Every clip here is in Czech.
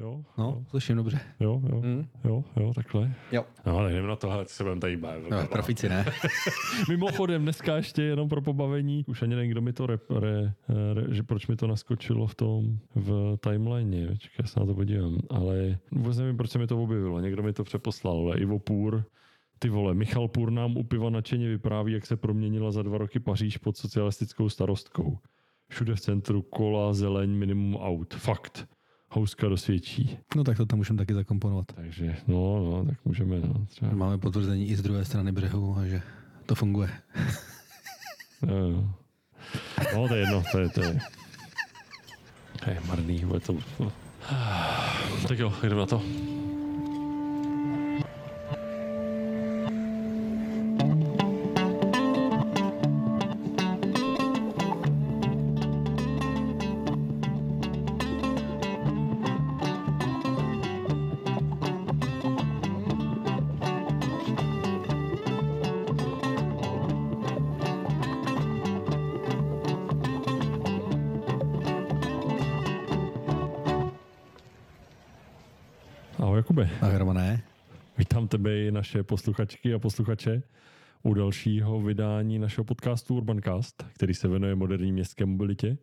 Jo, No, jo, slyším dobře. jo, jo, Mm. jo, jo, takhle. Jo. No, tak jdeme na to, hele, se budeme tady bavit. No, trafici ne. Mimochodem, dneska ještě jenom pro pobavení, už ani nevím, kdo mi to re, re, re, že proč mi to naskočilo v tom, v timeline, Počkej, já se na to podívám, ale vůbec nevím, proč se mi to objevilo, někdo mi to přeposlal, ale Ivo Půr, ty vole, Michal Půr nám u piva nadšeně vypráví, jak se proměnila za dva roky Paříž pod socialistickou starostkou. Všude v centru kola, zeleň, minimum aut. Fakt. Houska dosvědčí. No tak to tam můžeme taky zakomponovat. Takže, no, no, tak můžeme, no, třeba. Máme potvrzení i z druhé strany břehu, že to funguje. Jo, jo. No, to je jedno, to je, to je, to je marný, bude to... Tak jo, jdeme na to. Posluchačky a posluchače u dalšího vydání našeho podcastu Urbancast, který se věnuje moderní městské mobilitě.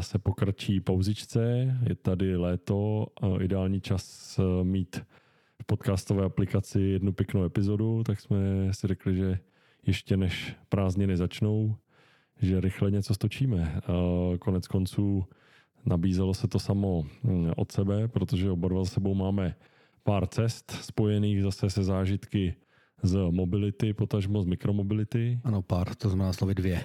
Se pokračí pauzičce, je tady léto, ideální čas eh, mít v podcastové aplikaci jednu pěknou epizodu, tak jsme si řekli, že ještě než prázdniny začnou, že rychle něco stočíme. Eh, Konec konců nabízelo se to samo hm, od sebe, protože oba dva sebou máme pár cest spojených zase se zážitky z mobility, potažmo z mikromobility, ano, pár, to znamená slovy dvě.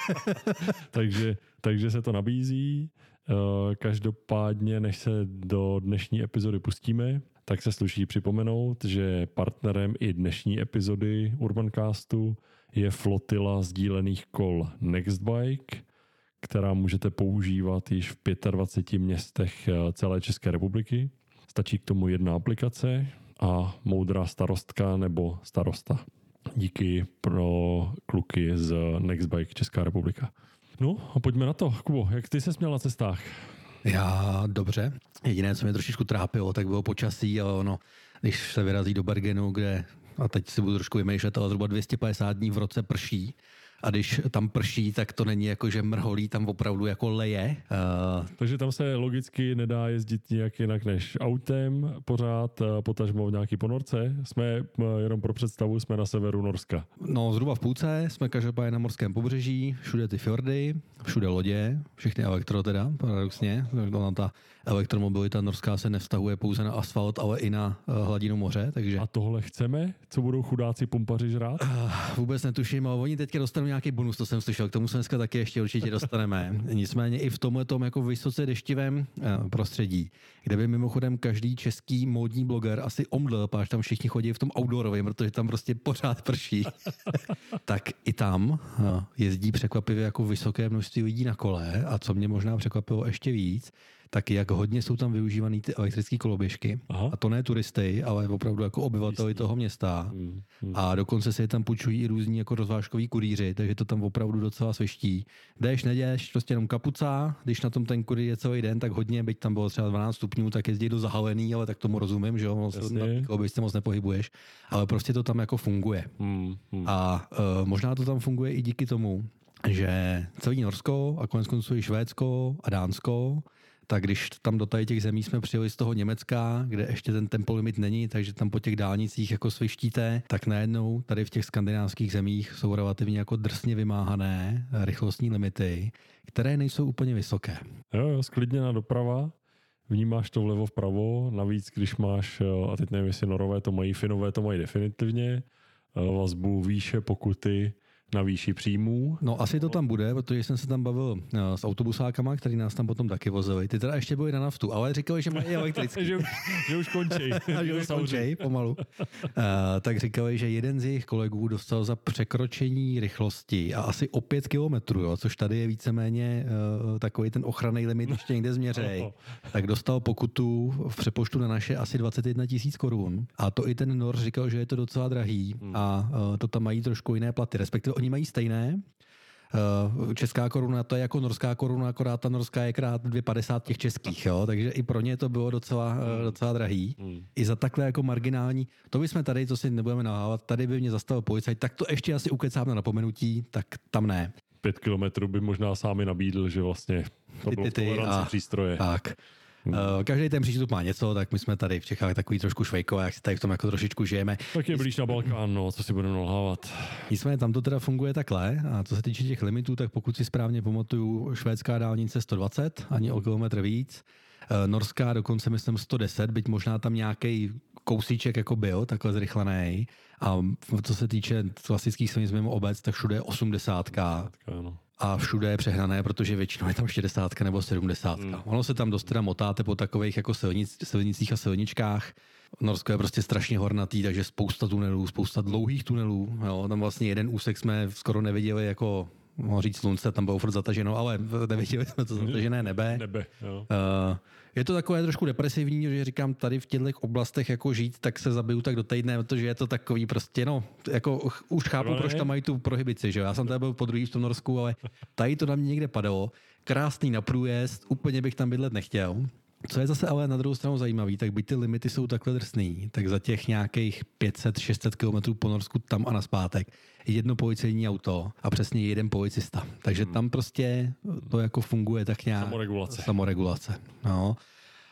takže, takže se to nabízí. Eh, Každopádně, než se do dnešní epizody pustíme, tak se sluší připomenout, že partnerem i dnešní epizody Urbancastu je flotila sdílených kol Nextbike, která můžete používat již v 25 městech eh, celé České republiky. Stačí k tomu jedna aplikace a moudrá starostka nebo starosta. Díky pro kluky z Nextbike Česká republika. No a pojďme na to. Kubo, jak ty se směl na cestách? Já dobře. Jediné, co mě trošičku trápilo, tak bylo počasí a ono, když se vyrazí do Bergenu, kde, a teď si budu trošku vymýšlet, ale zhruba 250 dní v roce prší, a když tam prší, tak to není jako, že mrholí, tam opravdu jako leje. Uh, Takže tam se logicky nedá jezdit nějak jinak než autem pořád, eh, potažmo v nějaký ponorce. Jsme, eh, jenom pro představu, jsme na severu Norska. no zhruba v půlce, jsme každopádně na morském pobřeží, všude ty fjordy, všude lodě, všechny elektro teda, paradoxně. Ona ta elektromobilita norská se nevztahuje pouze na asfalt, ale i na uh, hladinu moře, takže A tohle chceme? Co budou chudáci pumpaři žrát? Vůbec netuším, ale oni teďka dostanou nějaký bonus, to jsem slyšel, k tomu se dneska taky ještě určitě dostaneme. Nicméně i v tomhle jako vysoce deštivém eh, prostředí, kde by mimochodem každý český módní bloger asi omdl, páč tam všichni chodí v tom outdoorovém, protože tam prostě pořád prší. tak i tam eh, jezdí překvapivě jako vysoké množství lidí na kole a co mě možná překvapilo ještě víc, tak jak hodně jsou tam využívané ty elektrické koloběžky. Aha. A to ne turisty, ale opravdu jako obyvateli toho města. Hmm, A dokonce se je tam půjčují i různí jako rozvážkoví kurýři, takže to tam opravdu docela sviští. Jdeš, neděš, prostě jenom kapuca, když na tom ten kurýr je celý den, tak hodně, byť tam bylo třeba 12 stupňů, tak jezdí do zahalený, ale tak tomu rozumím, že jo, ono se té koloběžce moc nepohybuješ, ale prostě to tam jako funguje. Hmm, hmm. A uh, možná to tam funguje i díky tomu, že celý Norsko a konec konců i Švédsko a Dánsko, tak když tam do tady těch zemí jsme přijeli z toho Německa, kde ještě ten tempolimit není, takže tam po těch dálnicích jako svištíte, tak najednou tady v těch skandinávských zemích jsou relativně jako drsně vymáhané rychlostní limity, které nejsou úplně vysoké. Jo, jo, sklidněná doprava, vnímáš to vlevo vpravo, navíc když máš, eh, a teď nevím, jestli norové to mají, finové to mají definitivně, eh, vazbu výše pokuty na výši příjmů. No asi to tam bude, protože jsem se tam bavil eh, s autobusákama, který nás tam potom taky vozili. Ty teda ještě byly na naftu, ale říkali, že mají elektrický. že, už, že už končí. že už končí pomalu. Uh, tak říkali, že jeden z jejich kolegů dostal za překročení rychlosti a asi o pět kilometrů, jo, což tady je víceméně uh, takový ten ochranný limit ještě někde změřej, tak dostal pokutu v přepoštu na naše asi 21 tisíc korun. A to i ten Nor říkal, že je to docela drahý a uh, to tam mají trošku jiné platy, respektive oni mají stejné, Uh, česká koruna to je jako norská koruna, akorát ta norská je krát 2,50 těch českých, jo? takže i pro ně to bylo docela, uh, docela drahý. Hmm. I za takhle jako marginální, to bychom tady, to si nebudeme nahávat, tady by mě zastavil policajt, tak to ještě asi ukecám na napomenutí, tak tam ne. Pět kilometrů by možná sám nabídl, že vlastně to bylo ty, ty, v a, přístroje. Tak. Hmm. Uh, každý ten přístup má něco, tak my jsme tady v Čechách takový trošku švejkové, jak si tady v tom jako trošičku žijeme. Tak je blíž na Balkán, no, co si budeme nalhávat. Nicméně tam to teda funguje takhle a co se týče těch limitů, tak pokud si správně pamatuju, švédská dálnice 120, ani o kilometr víc, uh, norská dokonce myslím 110, byť možná tam nějaký kousíček jako byl, takhle zrychlený. A co se týče klasických silnic mimo obec, tak všude je 80. Ano a všude je přehnané, protože většinou je tam 60 nebo 70. Hmm. Ono se tam dost teda motáte po takových jako silnic, silnicích a silničkách. Norsko je prostě strašně hornatý, takže spousta tunelů, spousta dlouhých tunelů. Jo. Tam vlastně jeden úsek jsme skoro neviděli jako mohl říct slunce, tam bylo furt zataženo, ale neviděli jsme to zatažené nebe. nebe jo. Uh, je to takové trošku depresivní, že říkám tady v těchto oblastech jako žít, tak se zabiju tak do týdne, protože je to takový prostě, no, jako už chápu, proč tam mají tu prohibici, že jo. Já jsem tady byl po druhý v tom Norsku, ale tady to na mě někde padalo. Krásný na průjezd, úplně bych tam bydlet nechtěl. Co je zase ale na druhou stranu zajímavý, tak byť ty limity jsou takhle drsný, tak za těch nějakých 500-600 km po Norsku tam a naspátek jedno policejní auto a přesně jeden policista. Takže hmm. tam prostě to jako funguje tak nějak. Samoregulace. Samoregulace. No.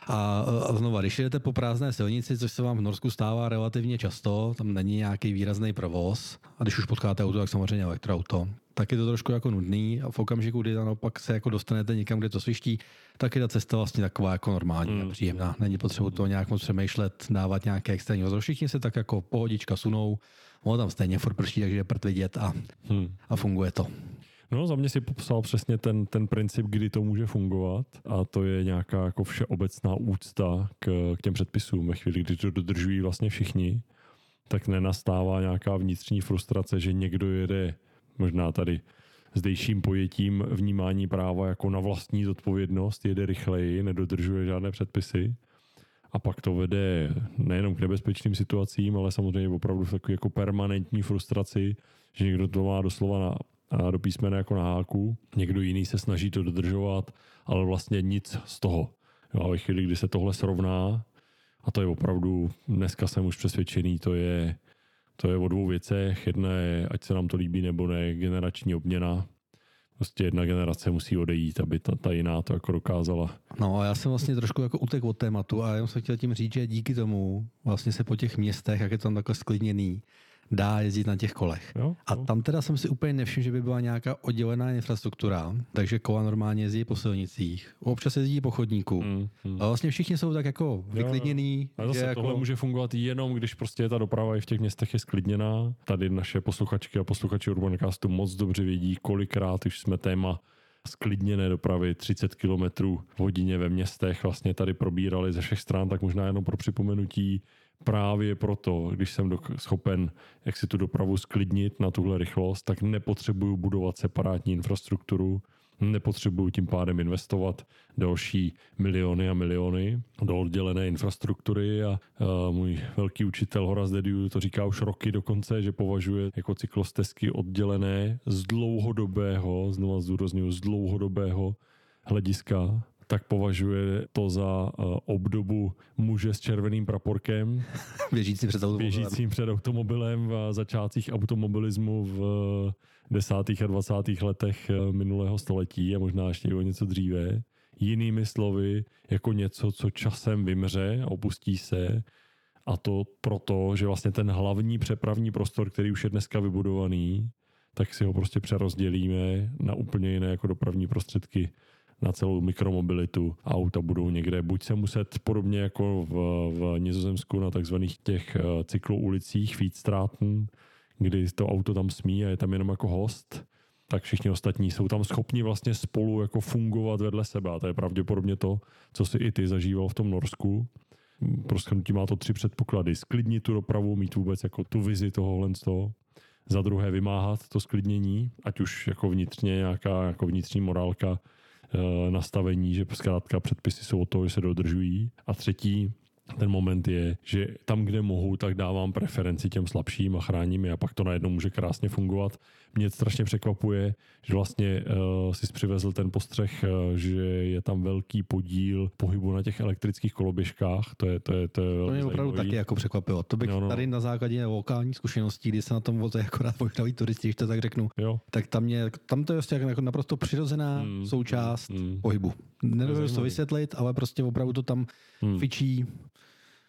A, a znova, když jdete po prázdné silnici, což se vám v Norsku stává relativně často, tam není nějaký výrazný provoz, a když už potkáte auto, tak samozřejmě elektroauto, tak je to trošku jako nudný a v okamžiku, kdy naopak se jako dostanete někam, kde to sviští, tak je ta cesta vlastně taková jako normální mm. a příjemná. Není potřeba to nějak moc přemýšlet, dávat nějaké extrémní ozor. Všichni se tak jako pohodička sunou, ono tam stejně furt prší, takže je prd vidět a, mm. a funguje to. No, za mě si popsal přesně ten, ten princip, kdy to může fungovat a to je nějaká jako všeobecná úcta k, k těm předpisům. Ve chvíli, kdy to dodržují vlastně všichni, tak nenastává nějaká vnitřní frustrace, že někdo jede možná tady zdejším pojetím vnímání práva jako na vlastní zodpovědnost, jede rychleji, nedodržuje žádné předpisy a pak to vede nejenom k nebezpečným situacím, ale samozřejmě opravdu v takové jako permanentní frustraci, že někdo to má doslova na, na do písmene jako na háku, někdo jiný se snaží to dodržovat, ale vlastně nic z toho. Jo, a ve chvíli, kdy se tohle srovná, a to je opravdu, dneska jsem už přesvědčený, to je to je o dvou věcech. Jedna je, ať se nám to líbí nebo ne, generační obměna. Prostě jedna generace musí odejít, aby ta, ta jiná to jako dokázala. No a já jsem vlastně trošku jako utek od tématu a jenom jsem chtěl tím říct, že díky tomu vlastně se po těch městech, jak je tam takhle sklidněný, dá jezdit na těch kolech. Jo, jo. A tam teda jsem si úplně nevšiml, že by byla nějaká oddělená infrastruktura, takže kola normálně jezdí po silnicích, občas jezdí po chodníku. Mm, mm. A vlastně všichni jsou tak jako vyklidněný. A zase že tohle jako... může fungovat jenom, když prostě ta doprava i v těch městech je sklidněná. Tady naše posluchačky a posluchači Urbancastu moc dobře vědí, kolikrát už jsme téma sklidněné dopravy 30 km v hodině ve městech vlastně tady probírali ze všech stran, tak možná jenom pro připomenutí právě proto, když jsem schopen jak si tu dopravu sklidnit na tuhle rychlost, tak nepotřebuju budovat separátní infrastrukturu, nepotřebuju tím pádem investovat další miliony a miliony do oddělené infrastruktury a, a můj velký učitel Horace Dediu to říká už roky dokonce, že považuje jako cyklostezky oddělené z dlouhodobého, znovu zdůraznuju, z dlouhodobého hlediska tak považuje to za uh, obdobu muže s červeným praporkem. Běžícím před automobilem. Běžícím před automobilem v začátcích automobilismu v desátých a dvacátých letech eh, minulého století a možná ještě i o něco dříve. Jinými slovy, jako něco, co časem vymře a opustí se, a to proto, že vlastně ten hlavní přepravní prostor, který už je dneska vybudovaný, tak si ho prostě přerozdělíme na úplně jiné jako dopravní prostředky na celou mikromobilitu. Auta budou někde buď se muset podobně jako v, v Nizozemsku na takzvaných těch eh, cykloulicích Feedstraten, kdy to auto tam smí a je tam jenom jako host, tak všichni ostatní jsou tam schopni vlastně spolu jako fungovat vedle sebe. A to je pravděpodobně to, co si i ty zažíval v tom Norsku. Pro schrnutí má to tři předpoklady. Sklidnit tu dopravu, mít vůbec jako tu vizi tohohle z toho. Za druhé vymáhat to sklidnění, ať už jako vnitřně nějaká jako vnitřní morálka nastavení, že zkrátka předpisy jsou o to, že se dodržují. A třetí, ten moment je, že tam, kde mohu, tak dávám preferenci těm slabším a chráním je a pak to najednou může krásně fungovat. Mě strašně překvapuje, že vlastně uh, si přivezl ten postřeh, uh, že je tam velký podíl pohybu na těch elektrických koloběžkách. To je, to je, to je to mě opravdu zajímavý. taky jako překvapilo. To bych no, no. tady na základě lokální zkušeností, kdy se na tom voze akorát pohydaví turisti, když to tak řeknu, jo. tak tam, mě, tam to je vlastně jako naprosto přirozená hmm. součást hmm. pohybu. Nedovedu to vysvětlit, ale prostě opravdu to tam hmm. fičí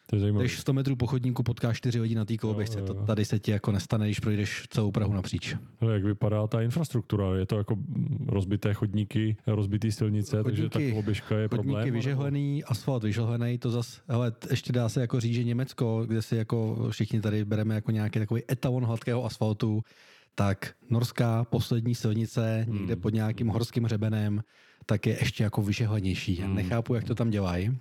to je zajímavé. Když 100 metrů po chodníku potkáš 4 hodiny na té koloběžce, to tady se ti jako nestane, když projdeš celou Prahu napříč. Ale jak vypadá ta infrastruktura? Je to jako rozbité chodníky, rozbitý silnice, chodníky, takže ta koloběžka je chodníky problém? vyžehlený, asfalt vyžehlený, to zas, ale ještě dá se jako říct, že Německo, kde si jako všichni tady bereme jako nějaký takový etalon hladkého asfaltu, tak norská poslední silnice hmm. někde pod nějakým horským hřebenem, tak je ještě jako vyžehlenější. Hmm. Nechápu, jak to tam dělají.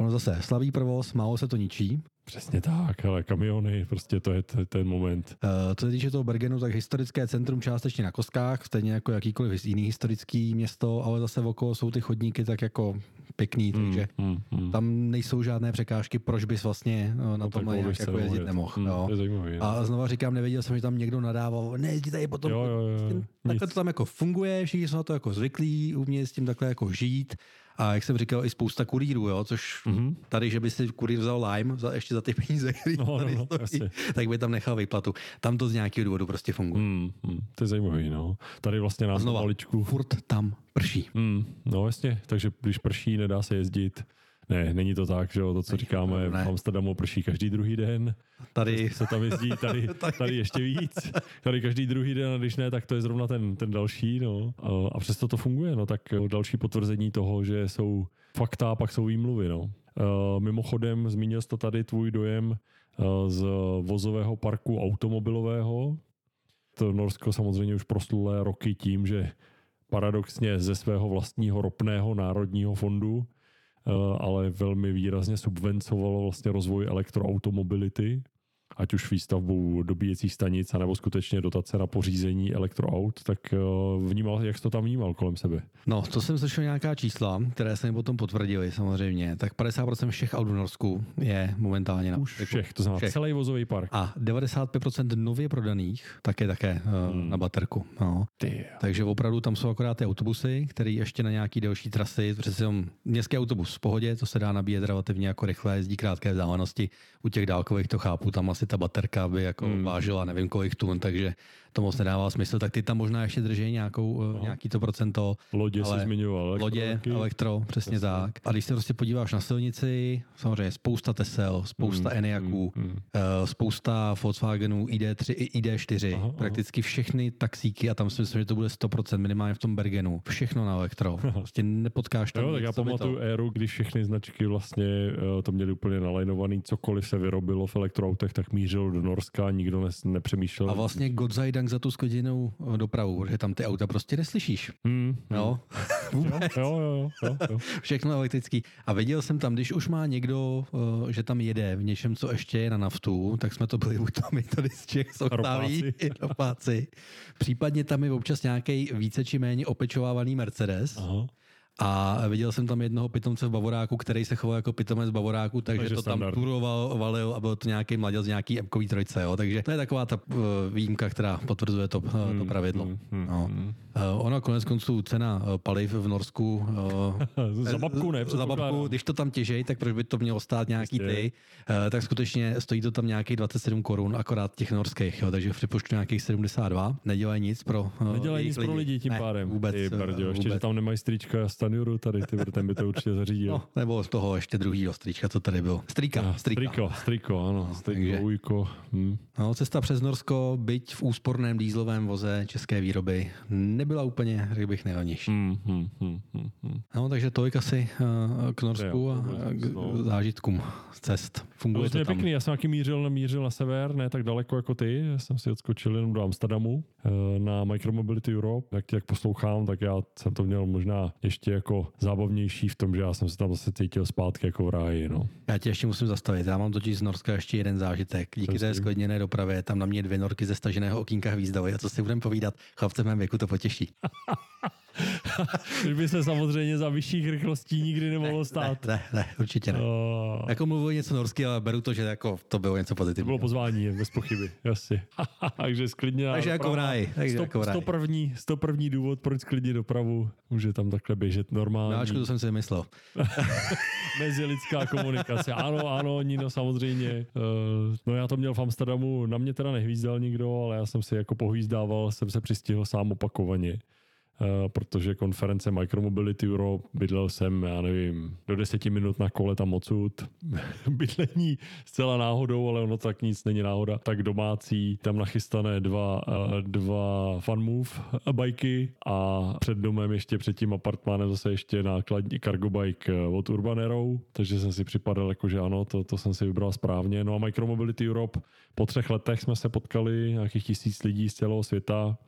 Ono zase slaví provoz, málo se to ničí. Přesně tak, ale kamiony, prostě to je t- ten moment. Uh, co se týče toho Bergenu, tak historické centrum částečně na Koskách, stejně jako jakýkoliv jiný historický město, ale zase okolo jsou ty chodníky tak jako pěkný, hmm, takže mm, mm. tam nejsou žádné překážky, proč bys vlastně no, na no, tom nějak jako jezdit nemohl. Mm, jo. Je zajímavý, a znova říkám, nevěděl jsem, že tam někdo nadával, nejezdí tady potom. Jo, jo, jo, takhle to tam jako funguje, všichni jsou na to jako zvyklí, umějí s tím takhle jako žít. A jak jsem říkal, i spousta kurýrů, jo, což mm-hmm. tady, že by si kurýr vzal lime za, ještě za ty peníze, které no, tady no, stojí, tak by tam nechal výplatu. Tam to z nějakého důvodu prostě funguje. Mm, mm, to je zajímavý, no. Tady vlastně na maličku. furt tam prší. Mm, no jasně, takže když prší, nedá se jezdit. Ne, není to tak, že to, co není říkáme, v Amsterdamu prší každý druhý den. Tady se tam jezdí, tady, tady ještě víc. Tady každý druhý den, a když ne, tak to je zrovna ten, ten další. No. A přesto to funguje, no tak další potvrzení toho, že jsou fakta a pak jsou výmluvy. No. Mimochodem, zmínil jsi to tady tvůj dojem z vozového parku automobilového. To Norsko samozřejmě už proslulé roky tím, že paradoxně ze svého vlastního ropného národního fondu ale velmi výrazně subvencovalo vlastně rozvoj elektroautomobility, ať už výstavbou dobíjecích stanic, nebo skutečně dotace na pořízení elektroaut, tak eh, vnímal, jak jsi to tam vnímal kolem sebe? No, to jsem slyšel nějaká čísla, které se mi potom potvrdily samozřejmě. Tak 50% všech aut v Norsku je momentálně na Už všech, to znamená všech. celý vozový park. A 95% nově prodaných tak je také uh, hmm. na baterku. No. Takže opravdu tam jsou akorát ty autobusy, které ještě na nějaký delší trasy, přece jenom městský autobus v pohodě, to se dá nabíjet relativně jako rychle, jezdí krátké vzdálenosti. U těch dálkových to chápu, tam asi ta baterka by jako hmm. vážila nevím kolik tun, takže to moc nedává smysl, tak ty tam možná ještě drží nějakou, no. nějaký to procento. Lodě si zmiňoval. Elektro, lodě, taky. elektro, přesně Jasně. tak. A když se prostě podíváš na silnici, samozřejmě spousta Tesel, spousta mm, Enyaqů, mm, mm. spousta Volkswagenů ID3 i ID4, aha, prakticky aha. všechny taxíky a tam si myslím, že to bude 100% minimálně v tom Bergenu. Všechno na elektro. Prostě nepotkáš tam jo, tak já pamatuju to... éru, když všechny značky vlastně eh, to měly úplně nalajnovaný, cokoliv se vyrobilo v elektroautech, tak mířilo do Norska, nikdo ne, nepřemýšlel. A vlastně Godzajda Dank za tu skliděnou eh, dopravu, protože tam ty auta prostě neslyšíš. Hmm, no. Vůbec. Jo, jo, jo, jo. Všechno elektrický. A viděl jsem tam, když už má někdo, uh, že tam jede v něčem, co ještě je na naftu, tak jsme to byli u to my tady z Čech, z Octaví, ropáci. Případně tam je občas nějaký více či méně opečovávaný Mercedes. Aha. A viděl jsem tam jednoho pitomce v Bavoráku, který se choval jako pitomec Bavoráku, takže, takže to standard. tam turoval, valil a byl to nějaký mladil z nějaký m trojce. Jo. Takže to je taková ta uh, výjimka, která potvrzuje to, uh, to hmm, pravidlo. Hmm, hmm, no. hmm. Uh, ono konec konců cena paliv v Norsku. Za babku ne? Za babku, když to tam těžej, tak proč by to mělo stát nějaký ty? Tak skutečně stojí to tam nějakých 27 korun, akorát těch norských, jo, takže v přepočtu nějakých 72. Nedělají nic pro Nedělají nic lidi. pro lidi tím ne, pádem. Vůbec. Ty, ještě, vůbec. že tam nemají strička Stanjuru tady, ty, ten by to určitě zařídil. No, nebo z toho ještě druhýho strička, co tady byl. Strika. No, strika. Striko, striko, ano. No, striko, takže, ujko. Hm. No, cesta přes Norsko, byť v úsporném dýzlovém voze české výroby, nebyla úplně, řekl bych, nejlevnější. Hmm, hmm, hmm, hmm, hmm. No, takže tolik asi uh, k Norsku jo, a k no. zážitkům z cest. Funguje no, to, to tam. pěkný, já jsem taky mířil, mířil na sever, ne tak daleko jako ty, já jsem si odskočil jenom do Amsterdamu uh, na Micromobility Europe, tak jak poslouchám, tak já jsem to měl možná ještě jako zábavnější v tom, že já jsem se tam zase cítil zpátky jako v ráji. No. Já tě ještě musím zastavit. Já mám totiž z Norska ještě jeden zážitek. Díky té sklidněné dopravě tam na mě dvě norky ze staženého okýnka hvízdovaly. A co si budeme povídat, chlapce mém věku to potěší. by se samozřejmě za vyšších rychlostí nikdy nemohlo stát. Ne, ne, ne určitě ne. Uh... Jako mluví něco norsky, ale beru to, že jako to bylo něco pozitivního. To bylo pozvání, bez pochyby, jasně. takže sklidně. Takže jako v ráji. Takže sto, jako v ráji. první, sto první důvod, proč sklidně dopravu, může tam takhle běžet normálně. No, to jsem si myslel. Mezilidská komunikace. Ano, ano, Nino, samozřejmě. Uh, no já to měl v Amsterdamu, na mě teda nehvízdal nikdo, ale já jsem si jako pohvízdával, jsem se přistihl sám opakovaně. Eh, protože konference Micromobility Europe bydlel jsem, já nevím, do deseti minut na kole tam odsud. Bydlení zcela náhodou, ale ono tak nic není náhoda. Tak domácí, tam nachystané dva, eh, dva fanmove bajky a před domem ještě před tím apartmánem zase ještě nákladní cargo bike eh, od Urban Arrow, takže jsem si připadal jako, že ano, to, to jsem si vybral správně. No a Micromobility Europe po třech letech jsme se potkali, nějakých tisíc lidí z celého světa.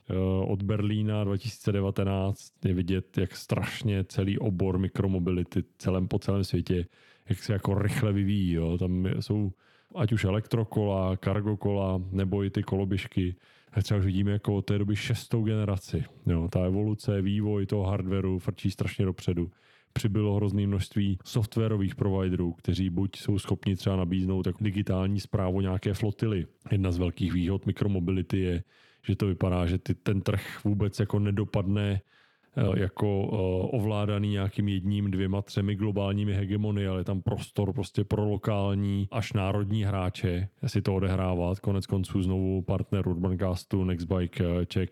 Od Berlína 2019 2019 je vidět, jak strašně celý obor mikromobility celém, po celém světě, jak se jako rychle vyvíjí. Jo. Tam jsou ať už elektrokola, kargokola, nebo i ty koloběžky. A třeba už vidíme jako od té doby šestou generaci. Jo. Ta evoluce, vývoj toho hardwareu frčí strašně dopředu přibylo hrozný množství softwarových providerů, kteří buď jsou schopni třeba nabídnout jako digitální zprávu nějaké flotily. Jedna z velkých výhod mikromobility je, že to vypadá, že ty, ten trh vůbec jako nedopadne eh, jako eh, ovládaný nějakým jedním, dvěma, třemi globálními hegemony, ale je tam prostor prostě pro lokální až národní hráče si to odehrávat. Konec konců znovu partner Urbancastu, Nextbike, eh, Czech,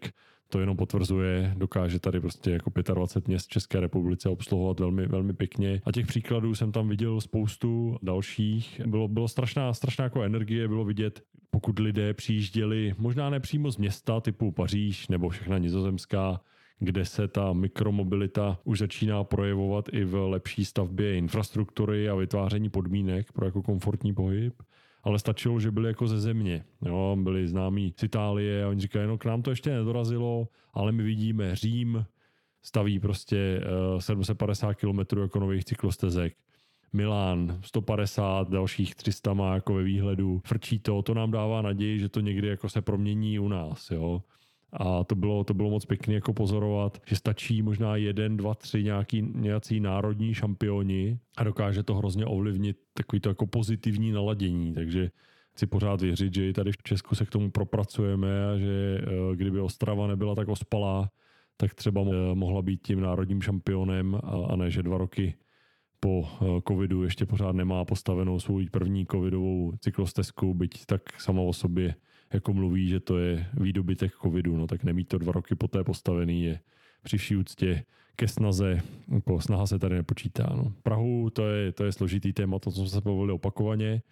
to jenom potvrzuje, dokáže tady prostě jako 25 měst České republice obsluhovat velmi, velmi pěkně. A těch příkladů jsem tam viděl spoustu dalších. Bylo, bylo strašná, strašná jako energie, bylo vidět, pokud lidé přijížděli, možná ne přímo z města typu Paříž nebo všechna nizozemská, kde se ta mikromobilita už začíná projevovat i v lepší stavbě infrastruktury a vytváření podmínek pro jako komfortní pohyb ale stačilo, že byli jako ze země. Jo, byli známí z Itálie a oni říkají, no k nám to ještě nedorazilo, ale my vidíme Řím, staví prostě uh, eh, 750 km jako nových cyklostezek. Milán 150, dalších 300 má jako ve výhledu. Frčí to, to nám dává naději, že to někdy jako se promění u nás, jo. A to bylo, to bylo moc pěkné jako pozorovat, že stačí možná jeden, dva, tři nějaký, nějací národní šampioni a dokáže to hrozně ovlivnit takový to jako pozitivní naladění. Takže chci pořád věřit, že i tady v Česku se k tomu propracujeme a že eh, kdyby Ostrava nebyla tak ospalá, tak třeba mohla být tím národním šampionem a ne, že dva roky po eh, covidu ještě pořád nemá postavenou svou první covidovou cyklostezku, byť tak sama o sobě jako mluví, že to je výdobytek covidu, no tak nemít to dva roky poté postavený je při vší úctě ke snaze, jako snaha se tady nepočítá. No. Prahu to je, to je složitý téma, to jsme se povolili opakovaně.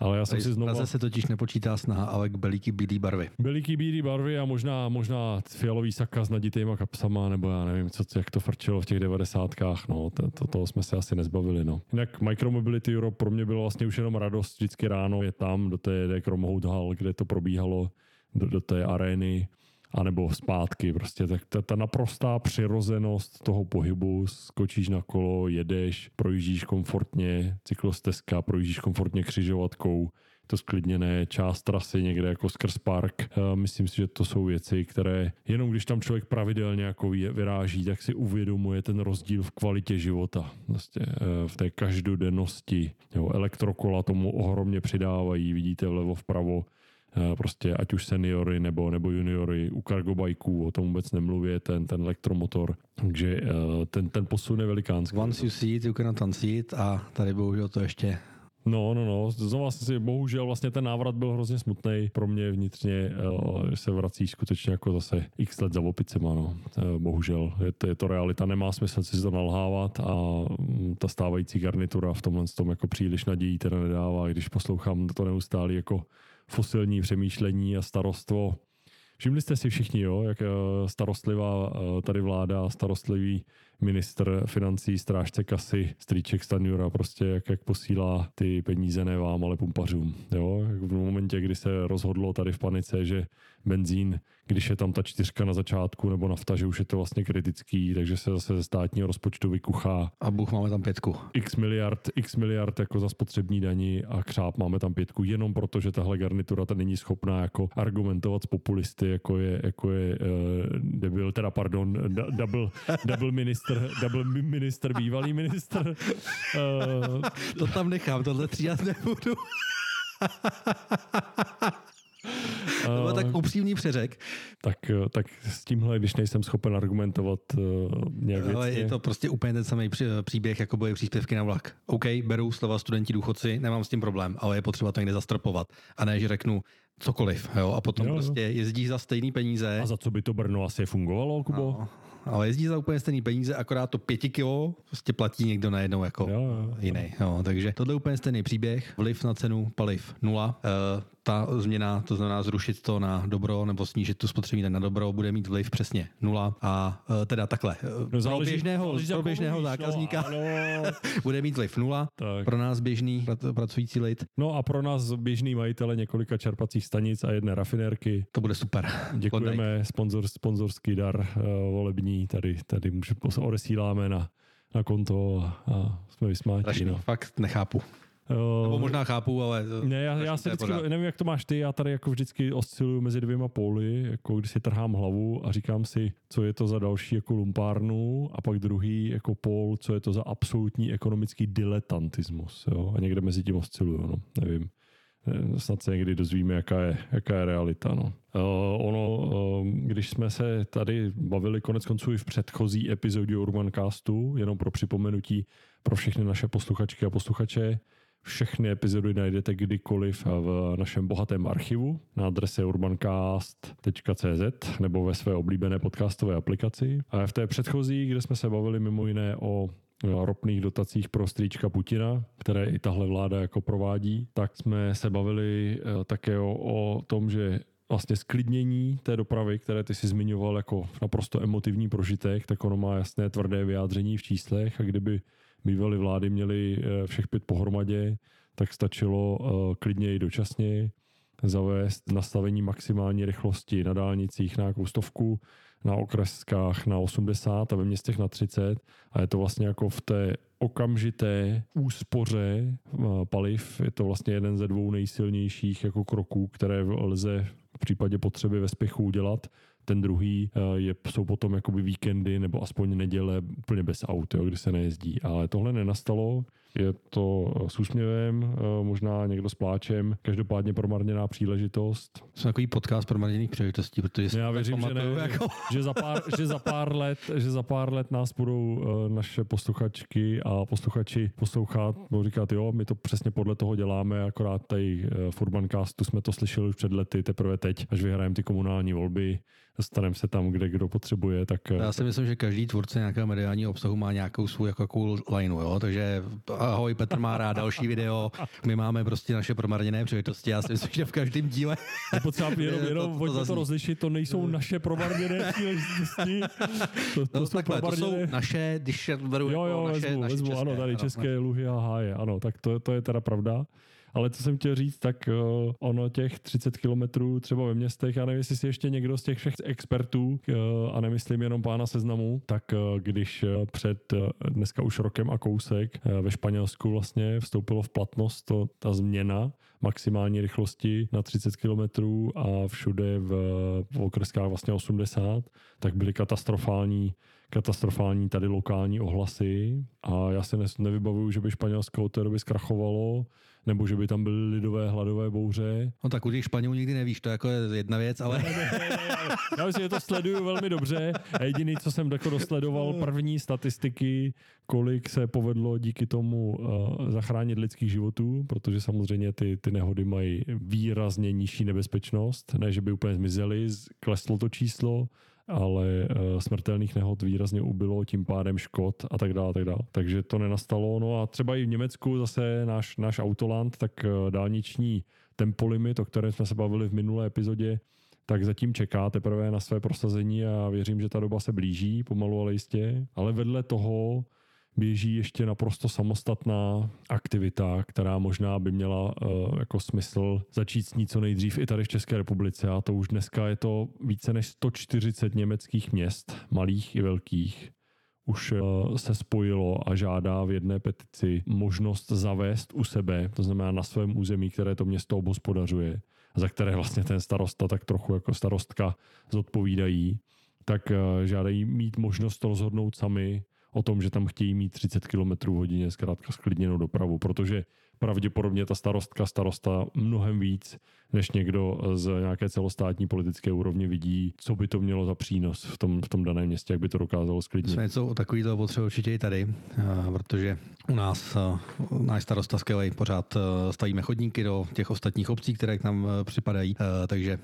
Ale já jsem si znovu... Praze se totiž nepočítá snaha, ale k belíky bílý barvy. Belíky bílý barvy a možná, možná fialový saka s naditýma kapsama, nebo já nevím, co, jak to frčilo v těch devadesátkách, no, to, to, toho jsme se asi nezbavili, no. Jinak Micromobility Europe pro mě bylo vlastně už jenom radost, vždycky ráno je tam do té Dek Hall, kde to probíhalo, do, do té arény anebo zpátky. Prostě tak ta, ta naprostá přirozenost toho pohybu, skočíš na kolo, jedeš, projíždíš komfortně, cyklostezka, projíždíš komfortně křižovatkou, to sklidněné, část trasy někde jako skrz park. Myslím si, že to jsou věci, které jenom když tam člověk pravidelně jako vyráží, tak si uvědomuje ten rozdíl v kvalitě života. Vlastně v té každodennosti. Jo, elektrokola tomu ohromně přidávají, vidíte vlevo vpravo Eh, prostě ať už seniory nebo, nebo juniory u cargo bikeů, o tom vůbec nemluvě, ten, ten elektromotor, takže eh, ten, ten posun je velikánský. Once you see it, you cannot unsee it a tady bohužel to ještě No, no, no. Znovu si, bohužel vlastně ten návrat byl hrozně smutný pro mě vnitřně, eh, že se vrací skutečně jako zase x let za opicema, no. Bohužel. Je to, je to realita, nemá smysl si to nalhávat a mm, ta stávající garnitura v tomhle tom jako příliš nadějí teda nedává, když poslouchám to neustále jako fosilní přemýšlení a starostvo. Všimli jste si všichni, jo, jak eh, starostlivá eh, tady vláda, starostlivý ministr financí, strážce kasy, strýček Stanjura, prostě jak, jak posílá ty peníze ne vám, ale pumpařům. Jo? V momentě, kdy se rozhodlo tady v panice, že benzín, když je tam ta čtyřka na začátku nebo nafta, že už je to vlastně kritický, takže se zase ze státního rozpočtu vykuchá. A Bůh máme tam pětku. X miliard, x miliard jako za spotřební daní a křáp máme tam pětku, jenom proto, že tahle garnitura ta není schopná jako argumentovat s populisty, jako je, jako je uh, debil, teda pardon, d- double, double minister, double minister, bývalý minister. Uh, to tam nechám, tohle třídat nebudu. to byl tak upřímný přeřek. Tak, tak s tímhle, když nejsem schopen argumentovat uh, nějak Ale věcně. je to prostě úplně ten samý příběh, jako byly příspěvky na vlak. OK, beru slova studenti důchodci, nemám s tím problém, ale je potřeba to někde zastropovat. A ne, že řeknu, cokoliv, jo, a potom jo, prostě jezdí za stejný peníze. A za co by to Brno asi fungovalo, Kubo? No, ale jezdí za úplně stejný peníze, akorát to pěti kilo prostě platí někdo najednou jako jo, jo, jiný. Jo, takže tohle je úplně stejný příběh. Vliv na cenu paliv nula. E, ta změna, to znamená zrušit to na dobro nebo snížit tu spotřební na dobro, bude mít vliv přesně nula. A e, teda takhle. No, záleží, pro běžného, záleží, pro běžného mluvíš, zákazníka no, bude mít vliv nula. Tak. Pro nás běžný pracující lid. No a pro nás běžný majitele několika čerpacích stanic a jedné rafinérky. To bude super. Děkujeme, sponzor, sponzorský dar uh, volební, tady, tady může, odesíláme na, na konto a jsme vysmátí. No. Fakt nechápu. Nebo možná chápu, ale... Ne, já, já se vždycky, nevím, jak to máš ty, já tady jako vždycky osciluju mezi dvěma póly, jako když si trhám hlavu a říkám si, co je to za další jako lumpárnu a pak druhý jako pól, co je to za absolutní ekonomický diletantismus, jo? A někde mezi tím osciluju, no, nevím. Eh, snad se někdy dozvíme, jaká je, jaká je realita. No. Uh, ono, uh, když jsme se tady bavili konec konců i v předchozí epizodě Urbancastu, jenom pro připomenutí pro všechny naše posluchačky a posluchače, všechny epizody najdete kdykoliv v našem bohatém archivu na adrese urbancast.cz nebo ve své oblíbené podcastové aplikaci. A v té předchozí, kde jsme se bavili mimo jiné o ropných dotacích pro strýčka Putina, které i tahle vláda jako provádí, tak jsme se bavili eh, také o, o tom, že vlastně sklidnění té dopravy, které ty si zmiňoval jako naprosto emotivní prožitek, tak ono má jasné tvrdé vyjádření v číslech a kdyby bývaly vlády měly eh, všech pět pohromadě, tak stačilo eh, klidně i dočasně zavést nastavení maximální rychlosti na dálnicích na nějakou stovku, na okreskách na 80 a ve městech na 30 a je to vlastně jako v té okamžité úspoře eh, paliv. Je to vlastně jeden ze dvou nejsilnějších jako kroků, které lze v případě potřeby ve spěchu udělat. Ten druhý eh, je, jsou potom jakoby víkendy nebo aspoň neděle úplně bez aut, jo, kdy se nejezdí. Ale tohle nenastalo. Je to eh, s úsměvem, eh, možná někdo s pláčem, každopádně promarněná příležitost. Jsou takový podcast promarněných příležitostí, protože já věřím, že, ne, jako... že, za pár, že, za pár let, že za pár let nás budou naše posluchačky a posluchači poslouchat, budou říkat, jo, my to přesně podle toho děláme, akorát tady v Urbancastu jsme to slyšeli už před lety, teprve teď, až vyhrajeme ty komunální volby, dostaneme se tam, kde kdo potřebuje. Tak... Já si myslím, že každý tvůrce nějakého mediálního obsahu má nějakou svou jako cool lineu, jo? takže ahoj, Petr má rád další video, my máme prostě naše promarněné příležitosti, já si myslím, že v každém díle... Je potřeba jenom, jenom to, to, to, to rozlišit, to nejsou naše promarněné příležitosti, to, to, no, jsou takhle, promarněné... to jsou naše, když beru jo, jo, naše, vezmu, naše vezmu, české, ano, tady ano, české luhy a háje, ano, tak to, to je teda pravda. Ale co jsem chtěl říct, tak uh, ono těch 30 kilometrů třeba ve městech, já nevím, jestli si ještě někdo z těch všech expertů, uh, a nemyslím jenom pána seznamu, tak uh, když uh, před uh, dneska už rokem a kousek uh, ve Španělsku vlastně vstoupilo v platnost to, ta změna maximální rychlosti na 30 km a všude v, v okreskách vlastně 80, tak byly katastrofální katastrofální tady lokální ohlasy. A já se nevybavuju, že by Španělsko od té doby zkrachovalo nebo že by tam byly lidové hladové bouře. No tak u těch Španělů nikdy nevíš, to jako je jedna věc, ale... Ne, ne, ne, ne, já myslím, že to sleduju velmi dobře. A jediný, co jsem jako dosledoval, první statistiky, kolik se povedlo díky tomu uh, zachránit lidských životů, protože samozřejmě ty, ty nehody mají výrazně nižší nebezpečnost, ne, že by úplně zmizely, kleslo to číslo, ale uh, smrtelných nehod výrazně ubylo, tím pádem škod a tak dále, tak dále. Takže to nenastalo. No a třeba i v Německu zase náš, náš Autoland, tak uh, dálniční tempolimit, o kterém jsme se bavili v minulé epizodě, tak zatím čeká teprve na své prosazení a věřím, že ta doba se blíží pomalu, ale jistě. Ale vedle toho běží ještě naprosto samostatná aktivita, která možná by měla uh, jako smysl začít s ní co nejdřív i tady v České republice. A to už dneska je to více než 140 německých měst, malých i velkých, už uh, se spojilo a žádá v jedné petici možnost zavést u sebe, to znamená na svém území, které to město obhospodařuje, za které vlastně ten starosta tak trochu jako starostka zodpovídají, tak uh, žádají mít možnost rozhodnout sami o tom, že tam chtějí mít 30 km hodině zkrátka sklidněnou dopravu, protože pravděpodobně ta starostka starosta mnohem víc než někdo z nějaké celostátní politické úrovně vidí, co by to mělo za přínos v tom, v tom daném městě, jak by to dokázalo sklidnit. Jsme něco takového potřebu určitě i tady, eh, protože u nás eh, náš starosta skvělý, pořád eh, stavíme chodníky do těch ostatních obcí, které k nám připadají, takže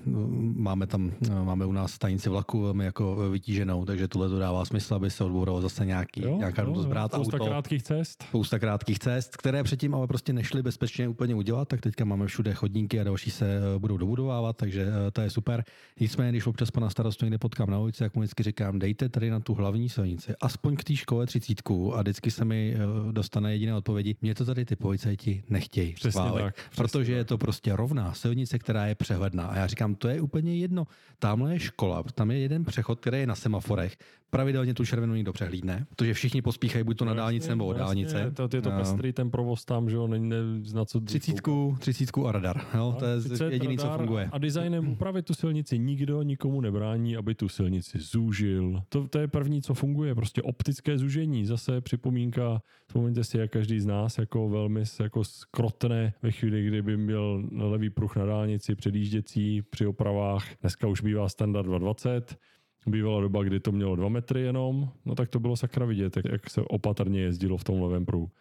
máme tam, máme u nás stanici vlaku velmi jako vytíženou, takže tohle to dává smysl, aby se odbouralo zase nějaký, jo, nějaká nutnost brát spousta auto. krátkých cest. Spousta krátkých cest, které předtím ale prostě nešly bezpečně úplně udělat, tak teďka máme všude chodníky a další se Eh, budou dobudovávat, takže eh, to je super. Nicméně, když občas pana starostu někde potkám na ulici, jak mu vždycky říkám, dejte tady na tu hlavní silnici, aspoň k té škole třicítku a vždycky se mi eh, dostane jediné odpovědi, mě to tady ty policajti nechtějí přesně tak, přesně protože tak. je to prostě rovná silnice, která je přehledná. A já říkám, to je úplně jedno. Tamhle je škola, tam je jeden přechod, který je na semaforech. Pravidelně tu červenou někdo přehlídne, protože všichni pospíchají buď to na dálnici nebo o dálnice. To, je to pestrý ten provoz tam, že jo, není ne, na co třicítku, třicítku a radar. Jo, to je jediný, co funguje. A designem upravit tu silnici nikdo nikomu nebrání, aby tu silnici zúžil. To, to je první, co funguje, prostě optické zúžení. Zase připomínka, vzpomeňte si, jak každý z nás jako velmi jako skrotné ve chvíli, kdyby měl levý pruh na dálnici předjížděcí při opravách. Dneska už bývá standard 220, Bývala doba, kdy to mělo 2 metry jenom, no tak to bylo sakra vidět, jak se opatrně jezdilo v tom levém pruhu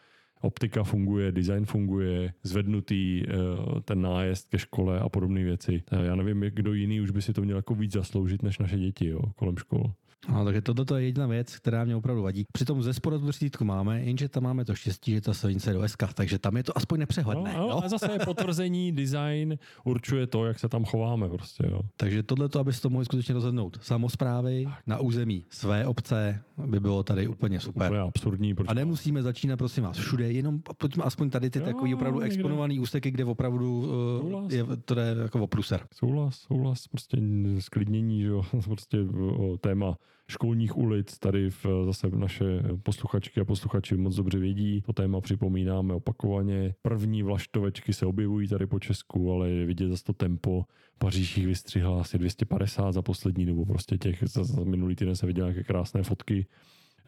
optika funguje, design funguje, zvednutý eh, ten nájezd ke škole a podobné věci. Eh, já nevím, kdo jiný už by si to měl jako víc zasloužit než naše děti jo, kolem škol. No, takže toto je jedna věc, která mě opravdu vadí. Přitom ze sporu tu máme, jenže tam máme to štěstí, že ta silnice je do SK, takže tam je to aspoň nepřehledné. No, no, a zase potvrzení, design určuje to, jak se tam chováme. Prostě, jo. Takže tohle to, abyste to mohli skutečně rozhodnout. Samozprávy na území své obce by bylo tady úplně super. Úplně absurdní. Proč a nemusíme začínat, prosím vás, všude, jenom pojďme aspoň tady ty jo, takový opravdu někde. exponovaný úseky, kde opravdu uh, je to je jako opruser. Souhlas, souhlas, prostě sklidnění, že jo, prostě o téma školních ulic. Tady v, zase naše posluchačky a posluchači moc dobře vědí. To téma připomínáme opakovaně. První vlaštovečky se objevují tady po Česku, ale je vidět zase to tempo. Paříž jich vystřihla asi 250 za poslední dobu. Prostě těch za, za minulý týden se viděl nějaké krásné fotky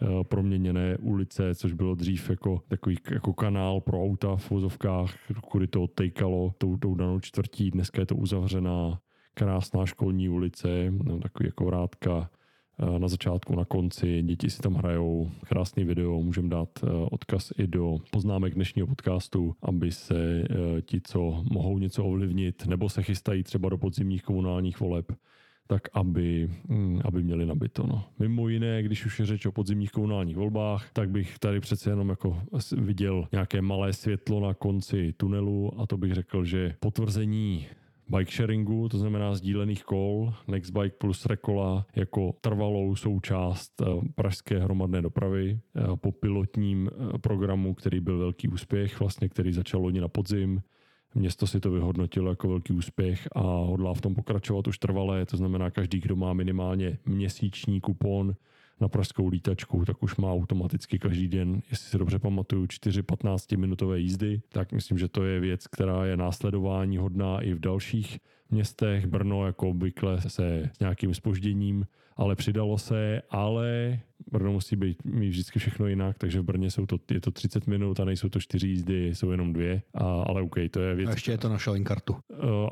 eh, proměněné ulice, což bylo dřív jako takový jako kanál pro auta v vozovkách, kudy to odtejkalo tou, tou danou čtvrtí. Dneska je to uzavřená krásná školní ulice, no, takový jako vrátka na začátku, na konci, děti si tam hrajou, krásný video, můžeme dát eh, odkaz i do poznámek dnešního podcastu, aby se eh, ti, co mohou něco ovlivnit, nebo se chystají třeba do podzimních komunálních voleb, tak aby, hm, aby měli nabito. No. Mimo jiné, když už je řeč o podzimních komunálních volbách, tak bych tady přece jenom jako viděl nějaké malé světlo na konci tunelu a to bych řekl, že potvrzení bike sharingu, to znamená sdílených kol, Nextbike plus Recola jako trvalou součást eh, pražské hromadné dopravy eh, po pilotním eh, programu, který byl velký úspěch, vlastně který začal loni na podzim. Město si to vyhodnotilo jako velký úspěch a hodlá v tom pokračovat už trvalé, to znamená každý, kdo má minimálně měsíční kupon na pražskou lítačku, tak už má automaticky každý den, jestli si dobře pamatuju, 4 15 minutové jízdy, tak myslím, že to je věc, která je následování hodná i v dalších městech. Brno jako obvykle se s nějakým spožděním, ale přidalo se, ale Brno musí být mít vždycky všechno jinak, takže v Brně jsou to, je to 30 minut a nejsou to čtyři jízdy, jsou jenom dvě, a, ale OK, to je věc. A ještě je to na šalinkartu.